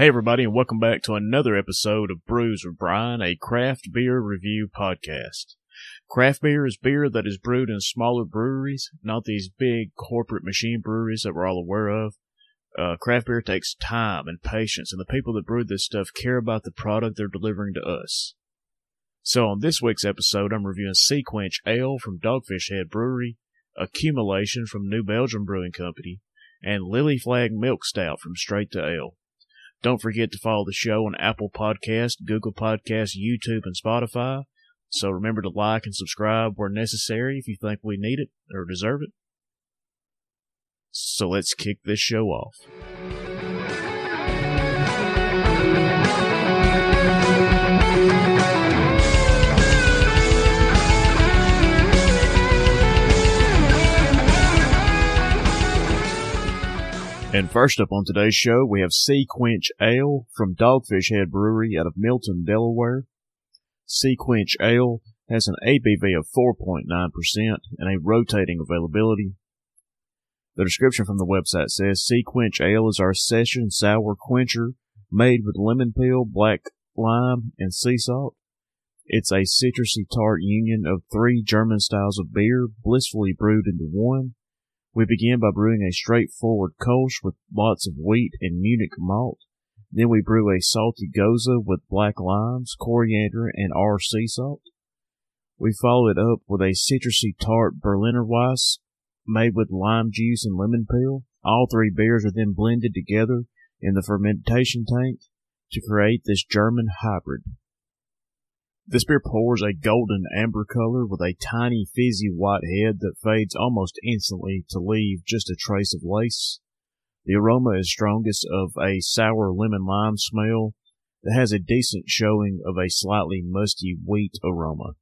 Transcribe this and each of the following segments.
Hey, everybody, and welcome back to another episode of Brews with Brian, a craft beer review podcast. Craft beer is beer that is brewed in smaller breweries, not these big corporate machine breweries that we're all aware of. Uh, craft beer takes time and patience, and the people that brew this stuff care about the product they're delivering to us. So on this week's episode, I'm reviewing Sea Quench Ale from Dogfish Head Brewery, Accumulation from New Belgium Brewing Company, and Lily Flag Milk Stout from Straight to Ale. Don't forget to follow the show on Apple Podcast, Google Podcast, YouTube, and Spotify. So remember to like and subscribe where necessary if you think we need it or deserve it. So let's kick this show off. And first up on today's show, we have Sea Quench Ale from Dogfish Head Brewery out of Milton, Delaware. Sea Quench Ale has an ABV of 4.9% and a rotating availability. The description from the website says Sea Quench Ale is our session sour quencher made with lemon peel, black lime, and sea salt. It's a citrusy tart union of three German styles of beer blissfully brewed into one. We begin by brewing a straightforward Kolsch with lots of wheat and Munich malt. Then we brew a salty Gose with black limes, coriander, and R sea salt. We follow it up with a citrusy tart Berliner Weiss made with lime juice and lemon peel. All three beers are then blended together in the fermentation tank to create this German hybrid. This beer pours a golden amber color with a tiny fizzy white head that fades almost instantly to leave just a trace of lace. The aroma is strongest of a sour lemon lime smell that has a decent showing of a slightly musty wheat aroma.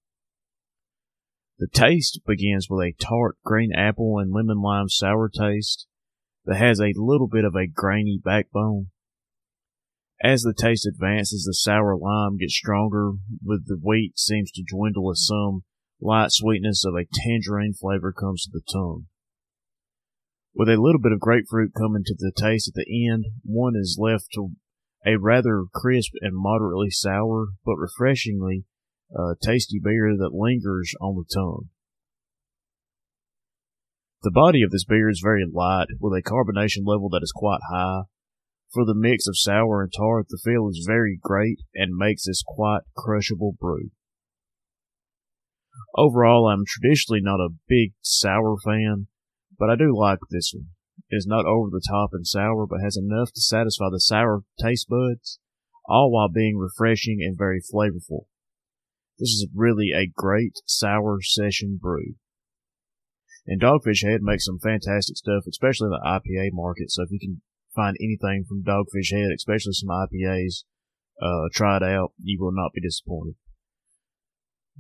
The taste begins with a tart green apple and lemon lime sour taste that has a little bit of a grainy backbone. As the taste advances, the sour lime gets stronger, with the wheat seems to dwindle as some light sweetness of a tangerine flavor comes to the tongue. With a little bit of grapefruit coming to the taste at the end, one is left to a rather crisp and moderately sour, but refreshingly uh, tasty beer that lingers on the tongue. The body of this beer is very light, with a carbonation level that is quite high, for the mix of sour and tart, the feel is very great and makes this quite crushable brew. Overall, I'm traditionally not a big sour fan, but I do like this one. It is not over the top and sour, but has enough to satisfy the sour taste buds, all while being refreshing and very flavorful. This is really a great sour session brew. And Dogfish Head makes some fantastic stuff, especially in the IPA market. So if you can find anything from Dogfish Head, especially some IPAs, uh, try it out. You will not be disappointed.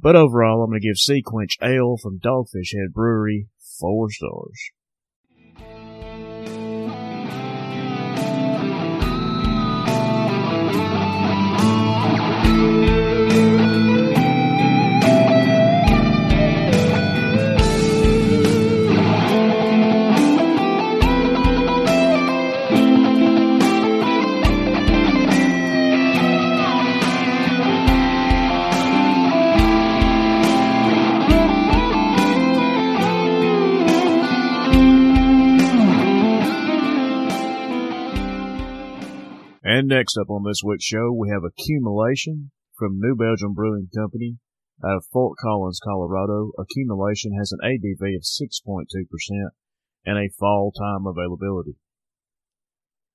But overall, I'm going to give Sea Quench Ale from Dogfish Head Brewery four stars. And next up on this week's show, we have Accumulation from New Belgium Brewing Company out of Fort Collins, Colorado. Accumulation has an ABV of 6.2% and a fall time availability.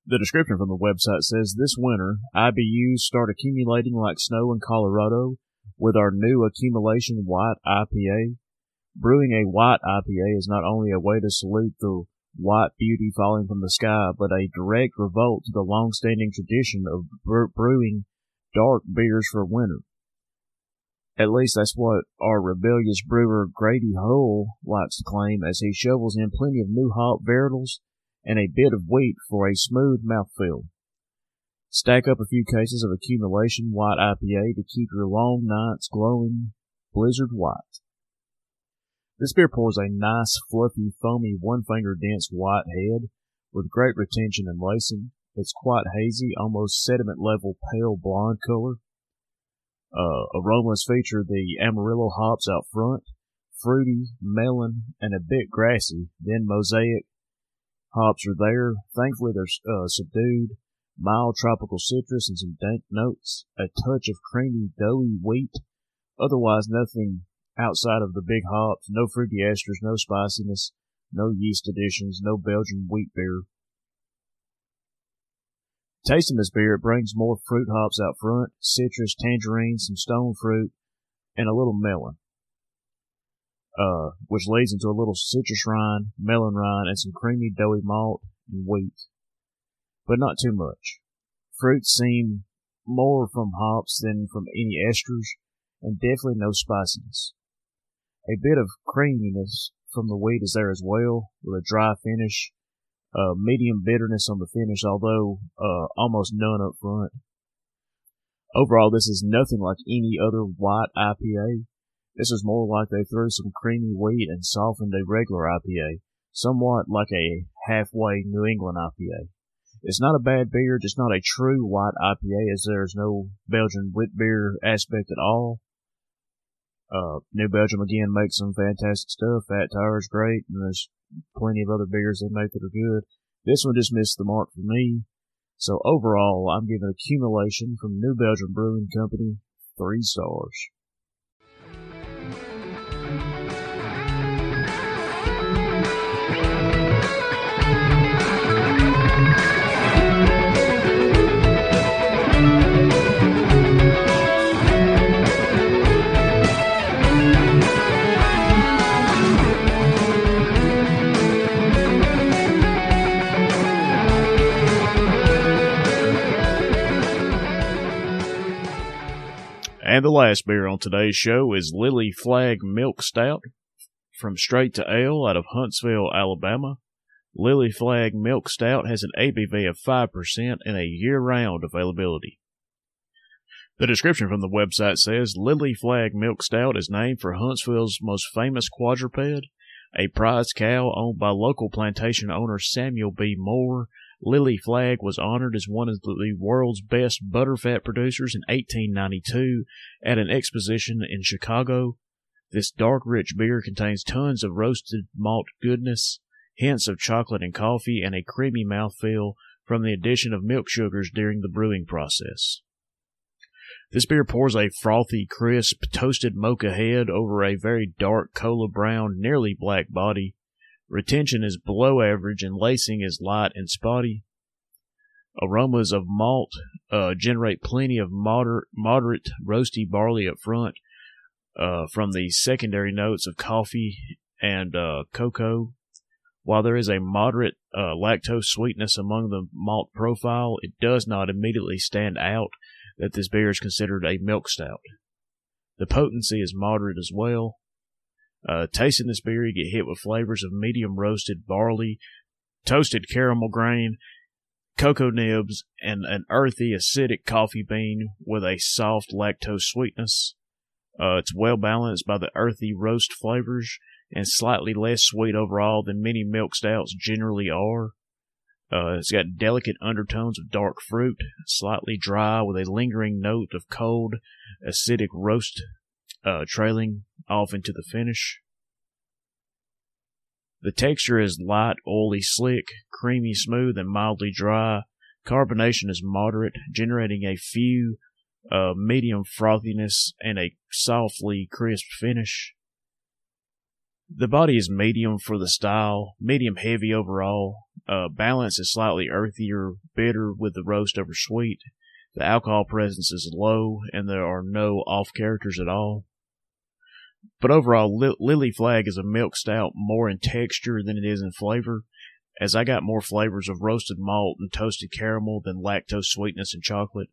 The description from the website says this winter, IBUs start accumulating like snow in Colorado with our new Accumulation White IPA. Brewing a white IPA is not only a way to salute the white beauty falling from the sky, but a direct revolt to the long-standing tradition of brewing dark beers for winter. At least that's what our rebellious brewer Grady Hull likes to claim as he shovels in plenty of new hop varietals and a bit of wheat for a smooth mouthfeel. Stack up a few cases of accumulation white IPA to keep your long nights glowing blizzard white. This beer pours a nice, fluffy, foamy, one finger dense white head with great retention and lacing. It's quite hazy, almost sediment level pale blonde color. Uh, aromas feature the Amarillo hops out front, fruity, melon, and a bit grassy. Then mosaic hops are there. Thankfully, they're uh, subdued. Mild tropical citrus and some dank notes. A touch of creamy, doughy wheat. Otherwise, nothing outside of the big hops. No fruity esters, no spiciness, no yeast additions, no Belgian wheat beer. Tasting this beer, it brings more fruit hops out front, citrus, tangerine, some stone fruit, and a little melon. Uh, which leads into a little citrus rind, melon rind, and some creamy doughy malt and wheat. But not too much. Fruits seem more from hops than from any esters, and definitely no spiciness. A bit of creaminess from the wheat is there as well, with a dry finish uh, medium bitterness on the finish, although uh, almost none up front. Overall, this is nothing like any other white IPA. This is more like they threw some creamy wheat and softened a regular IPA, somewhat like a halfway New England IPA. It's not a bad beer, just not a true white IPA, as there's no Belgian wit beer aspect at all. Uh, New Belgium again makes some fantastic stuff. Fat Tire's great, and there's plenty of other beers they make that are good. This one just missed the mark for me. So overall, I'm giving accumulation from New Belgium Brewing Company three stars. And the last beer on today's show is Lily Flag Milk Stout from Straight to Ale out of Huntsville, Alabama. Lily Flag Milk Stout has an ABV of 5% and a year round availability. The description from the website says Lily Flag Milk Stout is named for Huntsville's most famous quadruped, a prized cow owned by local plantation owner Samuel B. Moore Lily Flag was honored as one of the world's best butterfat producers in 1892 at an exposition in Chicago. This dark, rich beer contains tons of roasted malt goodness, hints of chocolate and coffee, and a creamy mouthfeel from the addition of milk sugars during the brewing process. This beer pours a frothy, crisp, toasted mocha head over a very dark cola brown, nearly black body. Retention is below average and lacing is light and spotty. Aromas of malt uh, generate plenty of moderate, moderate roasty barley up front uh, from the secondary notes of coffee and uh, cocoa. While there is a moderate uh, lactose sweetness among the malt profile, it does not immediately stand out that this beer is considered a milk stout. The potency is moderate as well, uh, tasting this beer, you get hit with flavors of medium roasted barley, toasted caramel grain, cocoa nibs, and an earthy, acidic coffee bean with a soft lactose sweetness. Uh, it's well balanced by the earthy roast flavors and slightly less sweet overall than many milk stouts generally are. Uh, it's got delicate undertones of dark fruit, slightly dry with a lingering note of cold, acidic roast uh, trailing off into the finish. The texture is light, oily, slick, creamy, smooth, and mildly dry. Carbonation is moderate, generating a few uh, medium frothiness and a softly crisp finish. The body is medium for the style, medium heavy overall. Uh, balance is slightly earthier, bitter with the roast over sweet. The alcohol presence is low, and there are no off characters at all. But overall, Lily Flag is a milk stout more in texture than it is in flavor, as I got more flavors of roasted malt and toasted caramel than lactose sweetness and chocolate.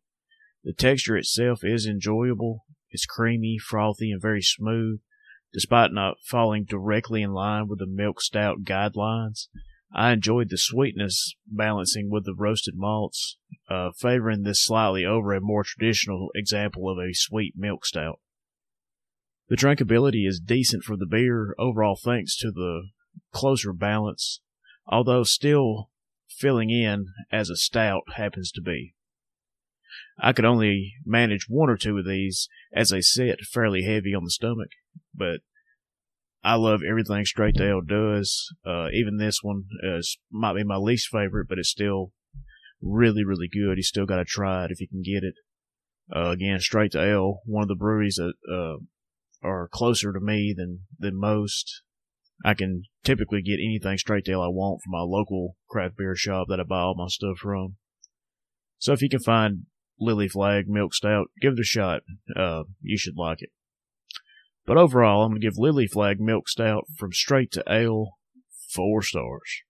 The texture itself is enjoyable. It's creamy, frothy, and very smooth, despite not falling directly in line with the milk stout guidelines. I enjoyed the sweetness balancing with the roasted malts, uh, favoring this slightly over a more traditional example of a sweet milk stout. The drinkability is decent for the beer overall thanks to the closer balance, although still filling in as a stout happens to be. I could only manage one or two of these as they sit fairly heavy on the stomach, but I love everything Straight Ale does. Uh, even this one is, might be my least favorite, but it's still really, really good. You still got to try it if you can get it. Uh, again, Straight to Ale, one of the breweries that uh, are closer to me than than most. I can typically get anything straight ale I want from my local craft beer shop that I buy all my stuff from. So if you can find Lily Flag Milk Stout, give it a shot. Uh, you should like it. But overall, I'm going to give Lily Flag Milk Stout from Straight to Ale four stars.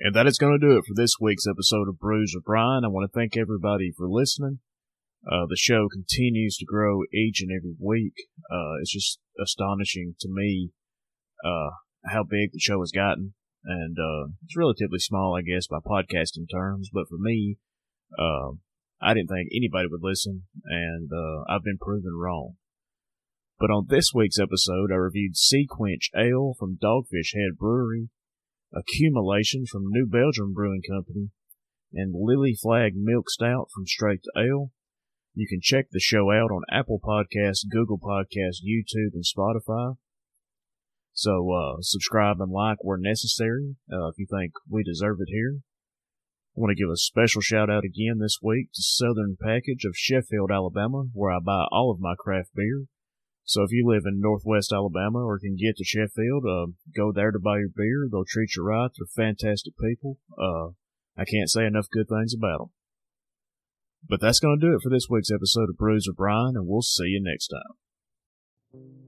And that is going to do it for this week's episode of Brews with Brian. I want to thank everybody for listening. Uh, the show continues to grow each and every week. Uh, it's just astonishing to me, uh, how big the show has gotten. And, uh, it's relatively small, I guess, by podcasting terms. But for me, uh, I didn't think anybody would listen, and, uh, I've been proven wrong. But on this week's episode, I reviewed Sea Quench Ale from Dogfish Head Brewery, Accumulation from New Belgium Brewing Company, and Lily Flag Milk Stout from Straight to Ale. You can check the show out on Apple Podcasts, Google Podcasts, YouTube, and Spotify. So uh, subscribe and like where necessary uh, if you think we deserve it here. I want to give a special shout out again this week to Southern Package of Sheffield, Alabama, where I buy all of my craft beer. So if you live in Northwest Alabama or can get to Sheffield, uh, go there to buy your beer. They'll treat you right. They're fantastic people. Uh, I can't say enough good things about them. But that's going to do it for this week's episode of with Brian, and we'll see you next time.